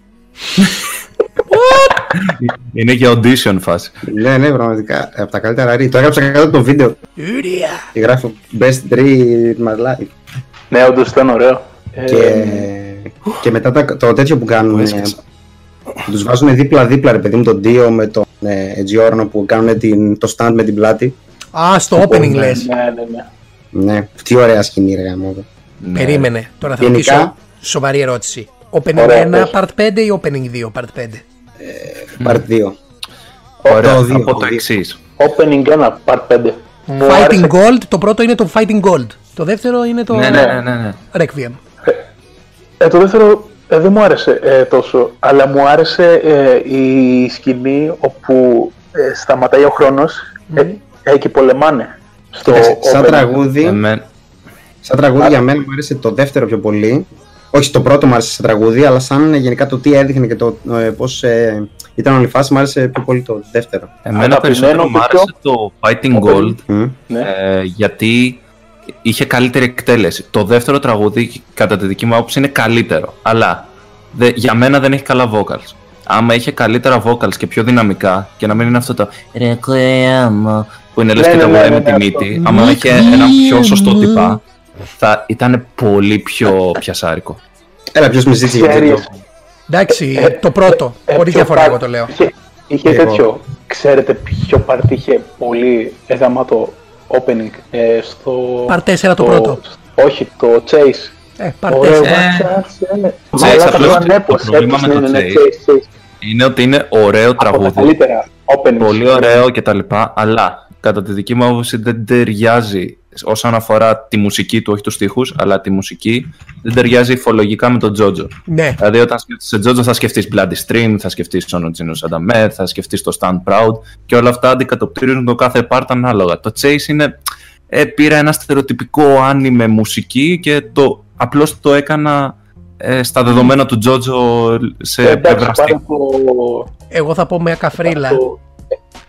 Είναι για audition φάση. Ναι, ναι, πραγματικά. Από τα καλύτερα ρί. Το έγραψα κάτω από το βίντεο Ουρία. και γράφω Best Ree in my life. Ναι, όντως ήταν ωραίο. Ε, Και, και μετά τα- το τέτοιο που κάνουν. ε, Τους βάζουν δίπλα-δίπλα, ρε παιδί μου, τον Dio με τον ε, Giorno που κάνουν την, το stand με την πλάτη. Α, στο opening λες. Ναι, ναι, ναι. Ναι, τι ωραία σκηνή, ρε γάμο. Ναι. Περίμενε. Τώρα θα Γενικά- ρωτήσω σοβαρή ερώτηση. Opening Ωραία, 1 πες. part 5 ή opening 2 part 5. Part 2. Ωραία, Το δύο, θα πω το το δύο. εξής. Opening 1, part 5. Μου Fighting άρεσε- Gold, το πρώτο είναι το Fighting Gold. Το δεύτερο είναι το Ναι, ναι, ναι, ναι, ναι. Requiem. Ε, το δεύτερο ε, δεν μου άρεσε ε, τόσο, αλλά μου άρεσε ε, η σκηνή όπου ε, σταματάει ο χρόνος ε, ε, και πολεμάνε. Στο Κοίταξε, σαν opening. τραγούδι, Εμέ- σαν τραγούδι για μένα μου άρεσε το δεύτερο πιο πολύ. Όχι, το πρώτο μου άρεσε σαν τραγούδι, αλλά σαν ε, γενικά το τι έδειχνε και το ε, πώς ε, ήταν όλη η φάση, μου άρεσε πιο πολύ το δεύτερο. Εμένα Αγαπημένο περισσότερο μου ποιο; άρεσε το Fighting Opening. Gold Μμ. Ναι. ε, γιατί είχε καλύτερη εκτέλεση. Το δεύτερο τραγούδι, κατά τη δική μου άποψη, είναι καλύτερο. Αλλά δε, για μένα δεν έχει καλά vocals. Άμα είχε καλύτερα vocals και πιο δυναμικά και να μην είναι αυτό το Requiem που είναι λες Ναι, και ναι, τραγουδάει ναι, με ναι, τη αυτό. μύτη, άμα είχε ένα πιο σωστό τυπά, θα ήταν πολύ πιο πιασάρικο. Έλα, ποιος με ζήτησε για Ξέρεις, τέτοιο. Εντάξει, Ε, το πρώτο. ε, Χωρί ποιο διαφορά, part εγώ το λέω. Είχε, είχε Εγώ. τέτοιο. Ξέρετε ποιο part είχε πολύ γαμάτο opening ε, στο... Part 4 το πρώτο. Όχι, το Chase. Ε, part Ωραίο 4. Chase, ε. Chase, Μαλάκα, απλώς το το ανέπος, πρόβλημα με ναι, το ναι, ναι, Chase Chase, Chase. Είναι ότι είναι ωραίο Από τα τραγούδι, καλύτερα openings. πολύ ωραίο κτλ. Αλλά κατά τη δική μου άποψη δεν ταιριάζει όσον αφορά τη μουσική του, όχι τους στίχους, αλλά τη μουσική δεν ταιριάζει υφολογικά με τον Τζότζο. Ναι. Δηλαδή, όταν σκέφτεσαι Τζότζο, θα σκεφτείς Bloody Stream, θα σκεφτείς Son of Genius Adamet, θα σκεφτείς το Stand Proud και όλα αυτά αντικατοπτρίζουν το κάθε part ανάλογα. Το Chase είναι. Ε, πήρα ένα στερεοτυπικό άνιμε μουσική και το απλώς το έκανα ε, στα δεδομένα του Τζότζο σε Ε, Εντάξει, πλευρά πάρε στίχου. το, Εγώ θα πω μια καφρίλα. το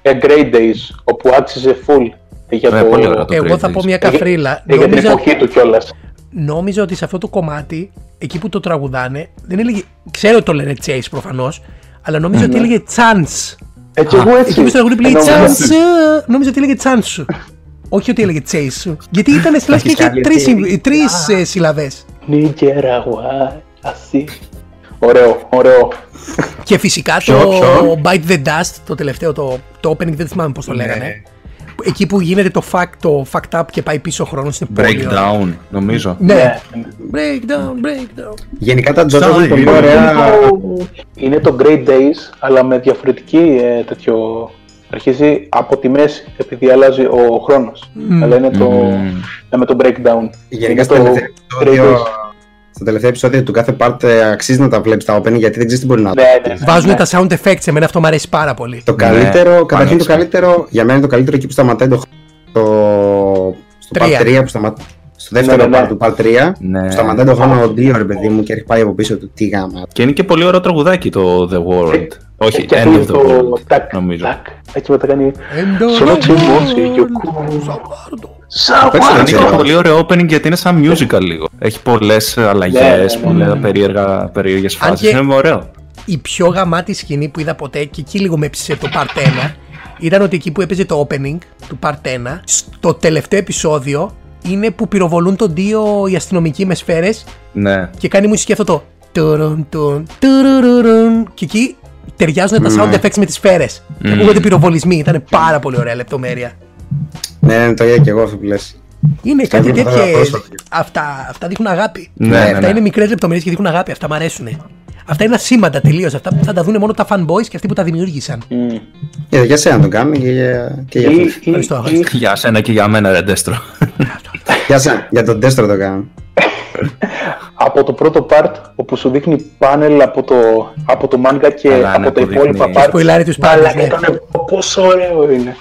A Great Days, όπου άξιζε full για, Ε, το, πολύ ωραίο το Εγώ Great θα πω Days. μια Ε, καφρίλα. ε, για την Νόμιζα, εποχή του κιόλας. νόμιζα ότι σε αυτό το κομμάτι, εκεί που το τραγουδάνε, δεν έλεγε. Ξέρω ότι το λένε Chase προφανώς, αλλά νόμιζα ότι έλεγε Chance. Έτσι, εγώ έτσι. Εκεί που στο τραγούδι που λέει Ε, νόμιζα- Chance, νόμιζα ότι έλεγε Chance. Όχι ότι έλεγε Chase. Γιατί ήταν λες και είχε κάνει τρεις, έτσι. τρεις ε, συλλαβές. Νικεραγουά, ασύ. Ωραίο, ωραίο. Και φυσικά Ποιο, το ποιο; Bite the Dust, το τελευταίο, το, το opening, δεν θυμάμαι πώς το Ναι. λέγανε. Εκεί που γίνεται το, fuck, το fucked up και πάει πίσω ο χρόνος, είναι πολύ ωραίο. Breakdown, νομίζω. Ναι. Ναι. Breakdown, breakdown. Γενικά τα Τζότζο Sorry. έχουν πολύ Είναι ωραία. το- Είναι το Great Days, αλλά με διαφορετική ε, τέτοιο. Αρχίζει από τη μέση, επειδή αλλάζει ο χρόνος. Αλλά είναι το. Μμμ. ε, με το breakdown. Γενικά Είναι στο το τελευταίο Great επεισόδιο, Days. Στο τελευταίο επεισόδιο του κάθε part ε, αξίζει να τα βλέπεις τα opening γιατί δεν ξέρεις τι μπορεί να Ναι, ναι, ναι. Βάζουν ναι. τα sound effects, εμένα αυτό μου αρέσει πάρα πολύ. Το Ναι, καλύτερο, καταρχήν το πανέξυπνο. καλύτερο, για μένα είναι το καλύτερο εκεί που σταματάει το, το στο Τρία. part 3 που σταμα... στο δεύτερο Ναι, ναι, ναι. part του part 3 Ναι. που σταματάει το χρόνο ο Ντίο ρε παιδί μου και έχει πάει από πίσω του τι γάμα. Και είναι και πολύ ωραίο τραγουδάκι το The World. Όχι, Ε, Και End of αφήνει the το World, τάκ, νομίζω. τάκ. Έτσι μετά κάνει. Έντο, Σolo τσιμώσει, έντο, γιοκού. Σαββάρντο. Παίξτε Είναι δεν και ξέρω. πολύ ωραίο opening γιατί είναι σαν musical λίγο. Έχει πολλές αλλαγέ, Ναι, ναι, ναι, πολλά ναι, ναι. περίεργα περίεργες Αν φάσεις. και- Είναι ωραίο. η πιο γαμάτη σκηνή που είδα ποτέ και εκεί λίγο με έψησε το part 1 ήταν ότι εκεί που έπαιζε το opening του part 1 στο τελευταίο επεισόδιο είναι που πυροβολούν τον Δίο οι αστυνομικοί με σφαίρες Ναι. και κάνει μουσική αυτό το τουρουν, τουρουν, τουρουρουρουν. και εκεί ταιριάζουν τα sound effects με τις σφαίρες και ακούγονται πυροβολισμοί, ήταν πάρα πολύ ωραία λεπτομέρεια. Ναι, ναι, το είδα και εγώ αυτό που λες. Είναι κάτι έβλεπα τώρα τέτοιες, πρόσφατα. αυτά, αυτά δείχνουν αγάπη. Ναι, ναι, αυτά ναι. είναι μικρές λεπτομέρειες και δείχνουν αγάπη, αυτά μου αρέσουν. Αυτά είναι ασήμαντα τελείως. Αυτά θα τα δουν μόνο τα fanboys και αυτοί που τα δημιούργησαν. Μμ. Για, για σένα το κάνουμε και για, και για Ή- αυτούς. ή- Ευχαριστώ, ή- ευχαριστώ. Για σένα και για μένα, ρε Ντέστρο. Για σένα, για τον Destro το κάνουμε. από το πρώτο part όπου σου δείχνει πάνελ από το, από το manga και Καλά, από ναι, τα που υπόλοιπα δείχνει- part. Σποιλάρει τους Αλλά πάντες, ναι. ήταν πόσο ωραίο είναι.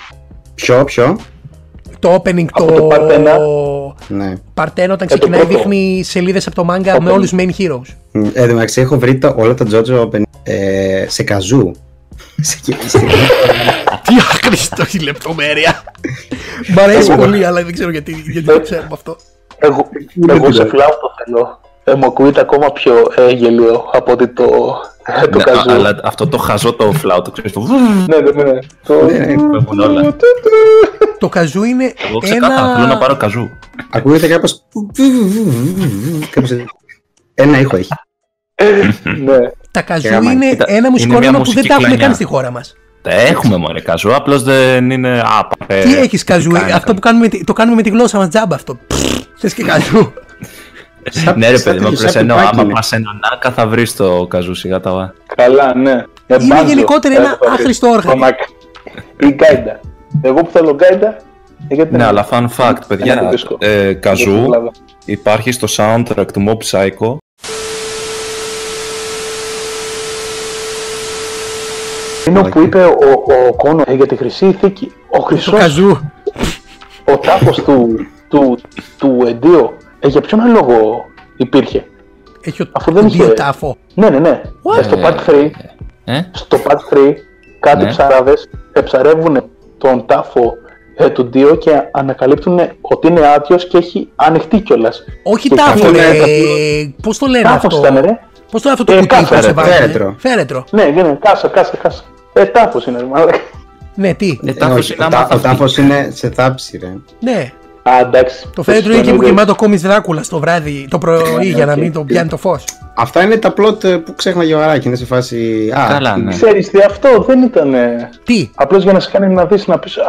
Ποιο, ποιο; Το opening Από το. το part ένα. Ναι. Part 1 όταν το ξεκινάει πρώτο. δείχνει σελίδες από το manga με Opening. όλους τους main heroes. Μ, Εν τω μεταξύ έχω βρει το, όλα τα JoJo Open ε, σε καζού. σε, σε, Τι άχρηστο η λεπτομέρεια. Μ' αρέσει πολύ, αλλά δεν ξέρω γιατί, γιατί το ξέρουμε αυτό. Εγώ, εγώ σε φλάουτο θέλω. Ε, μου ακούγεται ακόμα πιο ε, γελίο από ότι το, ε, το Ναι, καζού. α- αλλά αυτό το χαζό το φλάουτο, ξέρεις, το Ναι, ναι, ναι. Το... Ναι, ναι, φεύγουν όλα. Το καζού είναι Εγώ ξεκάθαρα θέλω να πάρω καζού. ακούγεται κάπως... κάπως έτσι. Ένα ήχο έχει. ναι. Τα καζού γάμα, είναι κοίτα, ένα είναι μουσικό μια όνομα που δεν μουσική τα έχουμε κλανιά. καν στη χώρα μας. Τα έχουμε μωρέ καζού, απλώς δεν είναι άπα. Τι έχεις καζού, αυτό που κάνουμε, με τη- το κάνουμε με τη γλώσσα μας τζάμπα αυτό. Θες και καζού. Ναι ρε Σαν παιδί μου, τέτοιο, απλώς σαν εννοώ πιπάκι άμα είναι. πας σε έναν άκα θα βρεις το καζού σιγά τα Καλά, ναι. Ε, Είναι μπάντζο. γενικότερα ένα Έχω βρει. άχρηστο όργανο. Κονάκι. Ή γκάιντα. Εγώ που θέλω γκάιντα. ε, γιατί Ναι, δεν- αλλά fun fact, Ένα παιδιά, δίσκο. ε, δεν καζού καταλάβα. υπάρχει στο soundtrack του Mob Psycho. Είναι όπου είπε ο, ο Κόνο ε, για τη χρυσή θήκη. Ο Το χρυσός, καζού. ο τάφος του, του, του Εντίο, ε, για ποιον λόγο υπήρχε; Έχει ο Αφού δεν δύο είχε- τάφο. Ναι, ναι, ναι. What? Ε, στο Part 3, Ε, στο Part 3, κάτι Ναι. ψαράδες εψαρεύουν τον τάφο ε, του Ντίο και ανακαλύπτουν ότι είναι άδειος και έχει ανοιχτεί κιόλας. Όχι Και τάφο, αυτό ρε. είναι Πώς το λένε Τάφος αυτό; ήταν, ρε. Πώς το λένε αυτό το Ε, κουτί κάφα, που σε ρε, βάζουν. φέρετρο. Φέρετρο. Ναι, ναι, κάσα, κάσα, κάσα. Ε, τάφος είναι, ρε, μαλάκα. Ναι, τι; ε, Ε, τάφος όχι, είναι ο άμα τά- θα Ο φύγει. τάφος είναι σε θάψη ρε. Ναι. Α, εντάξει. Το φέρετρο είναι εκεί που Σωστό, κοιμάται ο κόμις Δράκουλα το βράδυ, το πρωί για να μην τον πιάνει το φως. Αυτά είναι τα plot ε, που ξέχναγε ο Αράκη, είναι σε φάση... Α, Καλά, ναι. Ξέρεις τι, αυτό δεν ήταν Τι; απλώς για να σε κάνει να δεις να πεις «Α,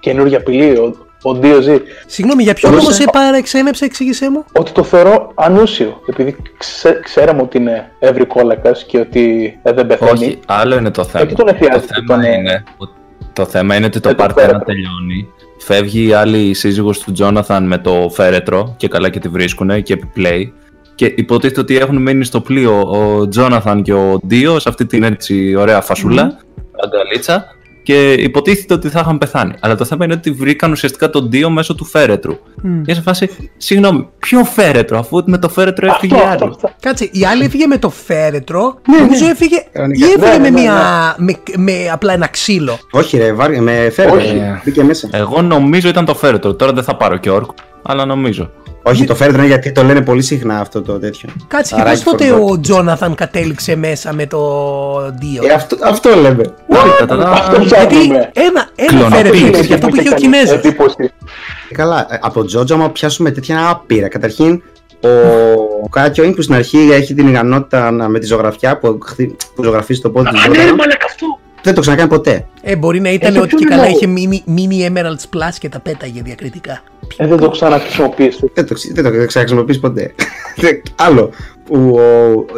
καινούργια απειλή, ο, ο DOZ». Συγγνώμη, για ποιο Μπορούσε- λόγο σε παρεξένεψε, εξήγησέ μου; Ότι το θεωρώ ανούσιο, επειδή ξέ, ξέραμε ότι είναι ευρυκόλακας και ότι ε, δεν πεθαίνει. Όχι, άλλο είναι το θέμα. Εκεί τον το, εφιάζει, θέμα τον, ε, είναι, ότι- το θέμα είναι ότι το ε, το part 1 φέρετρο. τελειώνει. Φεύγει η άλλη σύζυγος του Τζόναθαν με το φέρετρο και καλά και τη βρίσκουν και επιπλέει. Και υποτίθεται ότι έχουν μείνει στο πλοίο ο Τζόναθαν και ο Ντίο σε αυτή την έτσι ωραία φασούλα, αγκαλίτσα, και υποτίθεται ότι θα είχαν πεθάνει. Αλλά το θέμα είναι ότι βρήκαν ουσιαστικά τον Ντίο μέσω του φέρετρου. Και σε φάση, συγγνώμη, ποιο φέρετρο, αφού με το φέρετρο έφυγε Αυτό, η αυτό, άλλη. αυτό. Κάτσε, η άλλη έφυγε με το φέρετρο. Νομίζω έφυγε. Κανονικά. ή έφυγε Ναι, με, ναι, μια, με, με απλά ένα ξύλο. Όχι ρε, βάρ, με φέρετρο, Όχι. μπήκε μέσα. Εγώ νομίζω ήταν το φέρετρο. Τώρα δεν θα πάρω και όρκο, αλλά νομίζω. Όχι, το φέρετρο είναι γιατί το λένε πολύ συχνά αυτό το τέτοιο. Κάτσε, και Αράκι πώ τότε φορδό. ο Τζόναθαν κατέληξε μέσα με το Ντίο. Ε, αυτό, αυτό λέμε. Κοίτα, τα- τα- Αυτό Γιατί ψάχνουμε. ένα, ένα Κλωνοποίηση. φέρετρο Είναι υπήρχε, αυτό που είχε ο Κινέζος. Εντύπωση. Ε, Καλά, ε, από Τζότζο, άμα πιάσουμε τέτοια είναι άπειρα. Καταρχήν, ο Κάκιο που στην αρχή έχει την ικανότητα να, με τη ζωγραφιά που, χτυ- που ζωγραφίζει το πόδι του Α, ναι, Τζότζο. μαλάκα αυτό. Δεν το ξανακάνει ποτέ. Ε, μπορεί να ήταν Ε, ότι ποιο και είναι καλά ο- είχε μείνει mini Emeralds Plus και τα πέταγε διακριτικά. Ε, δεν το ξαναχρησιμοποιήσει. Δεν το, ξε- δεν το ξαναχρησιμοποιήσει ποτέ. Δεν- Άλλο, που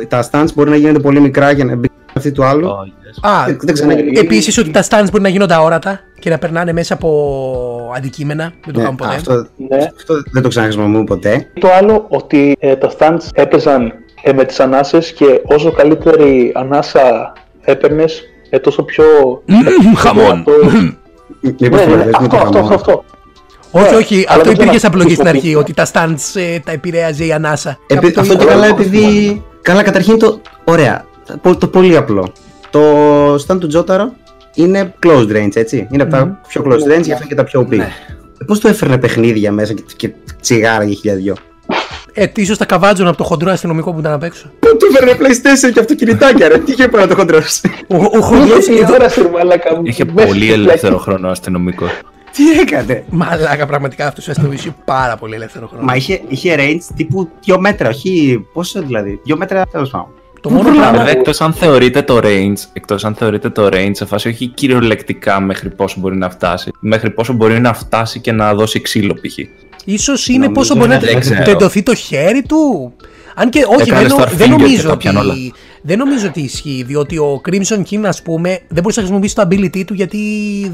ο- τα stands μπορεί να γίνονται πολύ μικρά για να μπει αυτή του άλλου. Oh, yes. Α, Δεν, δεν ξανά... ναι. επίσης ότι τα stands μπορεί να γίνονται αόρατα και να περνάνε μέσα από αντικείμενα. Δεν το Ναι, κάνουν ποτέ. αυτό, Ναι. αυτό δεν το ξαναχρησιμοποιούμε ποτέ. Το άλλο ότι ε, τα stands έπαιζαν ε, με τις ανάσες και όσο καλύτερη ανάσα έπαιρνες, ε, τόσο πιο... χαμόν. Αυτό- Μήπως Ναι, ναι, το λες με αυτό, το αυτό, χαμό. αυτό, αυτό. Όχι, Ναι, όχι, αλλά αυτό δεν υπήρχε ξέρω σαν να πλογή στην αρχή, χρησιμοποιήσει. ότι τα stands ε, τα επηρέαζε η ανάσα. Επί- Κάπου το αυτό και είδα. καλά επειδή. Καλά, καταρχήν το. Ωραία. Το, το πολύ απλό. Το stand του Τζόταρο είναι closed range, έτσι. Είναι από τα πιο closed range, γι' αυτό και τα πιο OP. Ναι. Πώς το έφερνε παιχνίδια μέσα και, και τσιγάρα για χιλιάδε δυο. Ε, ίσως τα καβάτζουν από το χοντρό αστυνομικό που ήταν απ' έξω. Πού του έφερνε PlayStation και αυτοκινητάκια, ρε; Τι είχε πάει να το χοντρώσει. Ο, ο χοντρός Η εδώ. ώρα σου, μαλάκα μου; Είχε Μέσα πολύ στη ελεύθερο χρόνο αστυνομικός. Τι έκανε; Μαλάκα, πραγματικά αυτός ο αστυνομικός είχε πάρα πολύ ελεύθερο χρόνο. Μα είχε, είχε range τύπου 2 μέτρα, όχι. Πόσο δηλαδή. 2 μέτρα τέλος πάντων. Το μόνο Βέβαια, πράγμα. Βέβαια, εκτός αν θεωρείτε το range, εκτός αν θεωρείτε το range σε φάση όχι κυριολεκτικά μέχρι πόσο μπορεί να φτάσει, μέχρι πόσο μπορεί να φτάσει και να δώσει ξύλο π.χ. Ίσως είναι Νομίζω πόσο μπορεί να δεν τε- ξέρω. τεντωθεί το χέρι του. Αν και όχι, Έκανε δεν, νο- Starfinger δεν και νομίζω τα πιάνε όλα. ότι, δεν νομίζω ότι ισχύει, διότι ο Crimson King, ας πούμε, δεν μπορούσε να χρησιμοποιήσει το ability του γιατί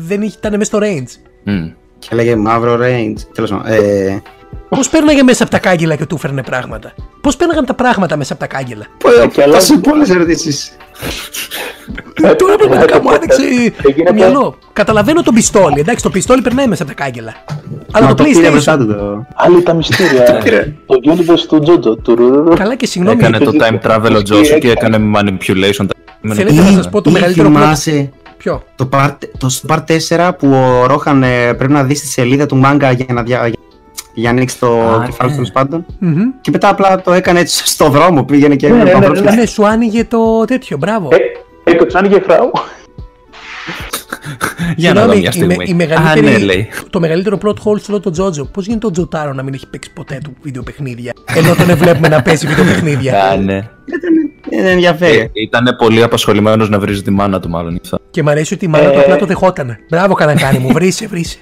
δεν ήταν μέσα στο range. Μμ. Και έλεγε μαύρο range. Τέλος πάντων. Ε, Πώς πέρναγε μέσα από τα κάγκελα και του φέρνε πράγματα; Πώς πέρναγαν τα πράγματα μέσα από τα κάγκελα; Και αλλάζει- Πόσε πολλές ερωτήσεις. Τώρα πραγματικά μου άνοιξε Έγινε το μυαλό. Καταλαβαίνω τον πιστόλι. Εντάξει, το πιστόλι περνάει μέσα από τα κάγκελα. Αλλά Μα το πήρε μπροστά PlayStation. του το. Άλλοι τα μυστήρια. το universe του Τζότζο. Του ρουρουρου. Καλά και συγγνώμη. Έκανε το επειδή- time travel ο Τζόσου και έκανε manipulation. Θέλετε να σας πω το Ή μεγαλύτερο plot- θυμάσαι Ποιο; το part, το part 4 που ο Ρόχαν ε, πρέπει να δει στη σελίδα του μάγκα για να, δια, για, για να ανοίξει το Α, κεφάλι ναι. τέλος πάντων. Μμμ. Και μετά απλά το έκανε έτσι στο δρόμο, πήγαινε και Ναι, έμεινε ναι, ναι, παγκόσμια. Ναι, σου άνοιγε το τέτοιο. Μπράβο. Ε, έκοψε άνοιγε φράου. Για να δω Συγγνώμη, μια η, με- στιγμή. η μεγαλύτερη, Α, ναι, λέει. το μεγαλύτερο plot hole σε όλο το Τζότζο. Πώς γίνεται ο Τζοτάρο να μην έχει παίξει ποτέ του βιντεοπαιχνίδια. Ενώ τον βλέπουμε να παίζει βιντεοπαιχνίδια; Α, ναι. Δεν με ενδιαφέρει. Ήταν πολύ απασχολημένος να βρει τη μάνα του, μάλλον. αυτό. Και μ' αρέσει ότι η μάνα του Ε. απλά το δεχότανε. Μπράβο, κανακάνη μου, βρήσε, βρήσε.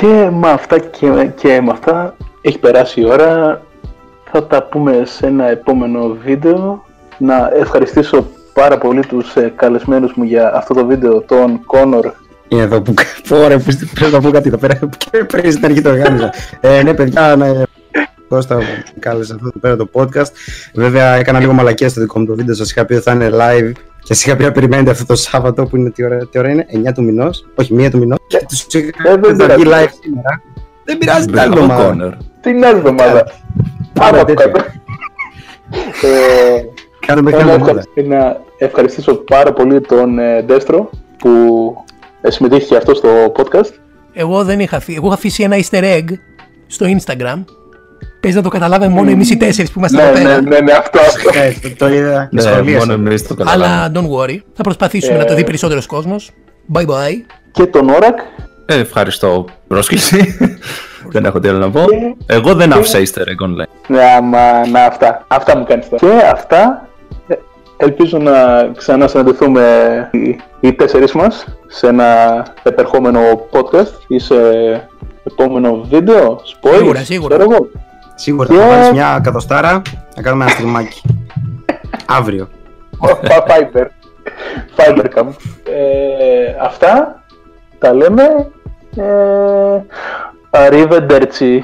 Και με αυτά και, και με αυτά έχει περάσει η ώρα. Θα τα πούμε σε ένα επόμενο βίντεο. Να ευχαριστήσω πάρα πολύ τους ε, καλεσμένους μου για αυτό το βίντεο, τον Κόνορ. Είναι εδώ που Ωραία, που πρέπει να πω κάτι εδώ πέρα και πριν στην αρχή το οργάνωσα. ε, ναι, παιδιά, ναι. Κώστα μου κάλεσε αυτό εδώ πέρα το podcast. Βέβαια, έκανα λίγο μαλακία στο δικό μου το βίντεο. Σας είχα πει ότι θα είναι live και σα είχα πει να περιμένετε αυτό το Σάββατο που είναι τι ώρα, τι ώρα είναι, 9 του μηνός; Όχι, 1 του μηνός. Και τους είχα Ε, πει δεν ότι θα βγει πειράζει. live σήμερα. Δεν πειράζει την άλλη Μπράβο, εβδομάδα. Connor. Την άλλη εβδομάδα. Πάμε από τέτοιο. κάτω. Ε, Κάτω μέχρι Θέλω την να εβδομάδα. ευχαριστήσω- να ευχαριστήσω πάρα πολύ τον ε, Ντέστρο που ε, συμμετείχε και αυτό στο podcast. Εγώ δεν είχα αφήσει. Εγώ είχα αφήσει ένα easter egg στο Instagram. Παίζει να το καταλάβουμε μόνο εμείς οι τέσσερις που είμαστε Ναι, εδώ ναι, πέρα. ναι, ναι, αυτό. αυτό. Ε, το- Το είδα. Ναι, σχολίασα. μόνο εμείς το καταλάβαμε. Αλλά don't worry. Θα προσπαθήσουμε Ε. να το δει περισσότερος κόσμος. Bye bye. και τον Όρακ. Ε, ευχαριστώ πρόσκληση. δεν έχω τι άλλο να πω. Και- Εγώ δεν άφησα easter egg online. Ναι, άμα, να, αυτά. Αυτά μου κάνεις τώρα. Και αυτά, ε, ελπίζω να ξανά συναντηθούμε οι, οι τέσσερις μας σε ένα επερχόμενο podcast ή σε επόμενο βίντεο, spoilers, Σίγουρα, σίγουρα. ξέρω εγώ. Σίγουρα Και- θα βάλει μια εκατοστάρα να κάνουμε ένα στριμάκι. Αύριο. Πα- Fiverr. Fiverr cam. Ε, αυτά τα λέμε. Ε, arrivederci.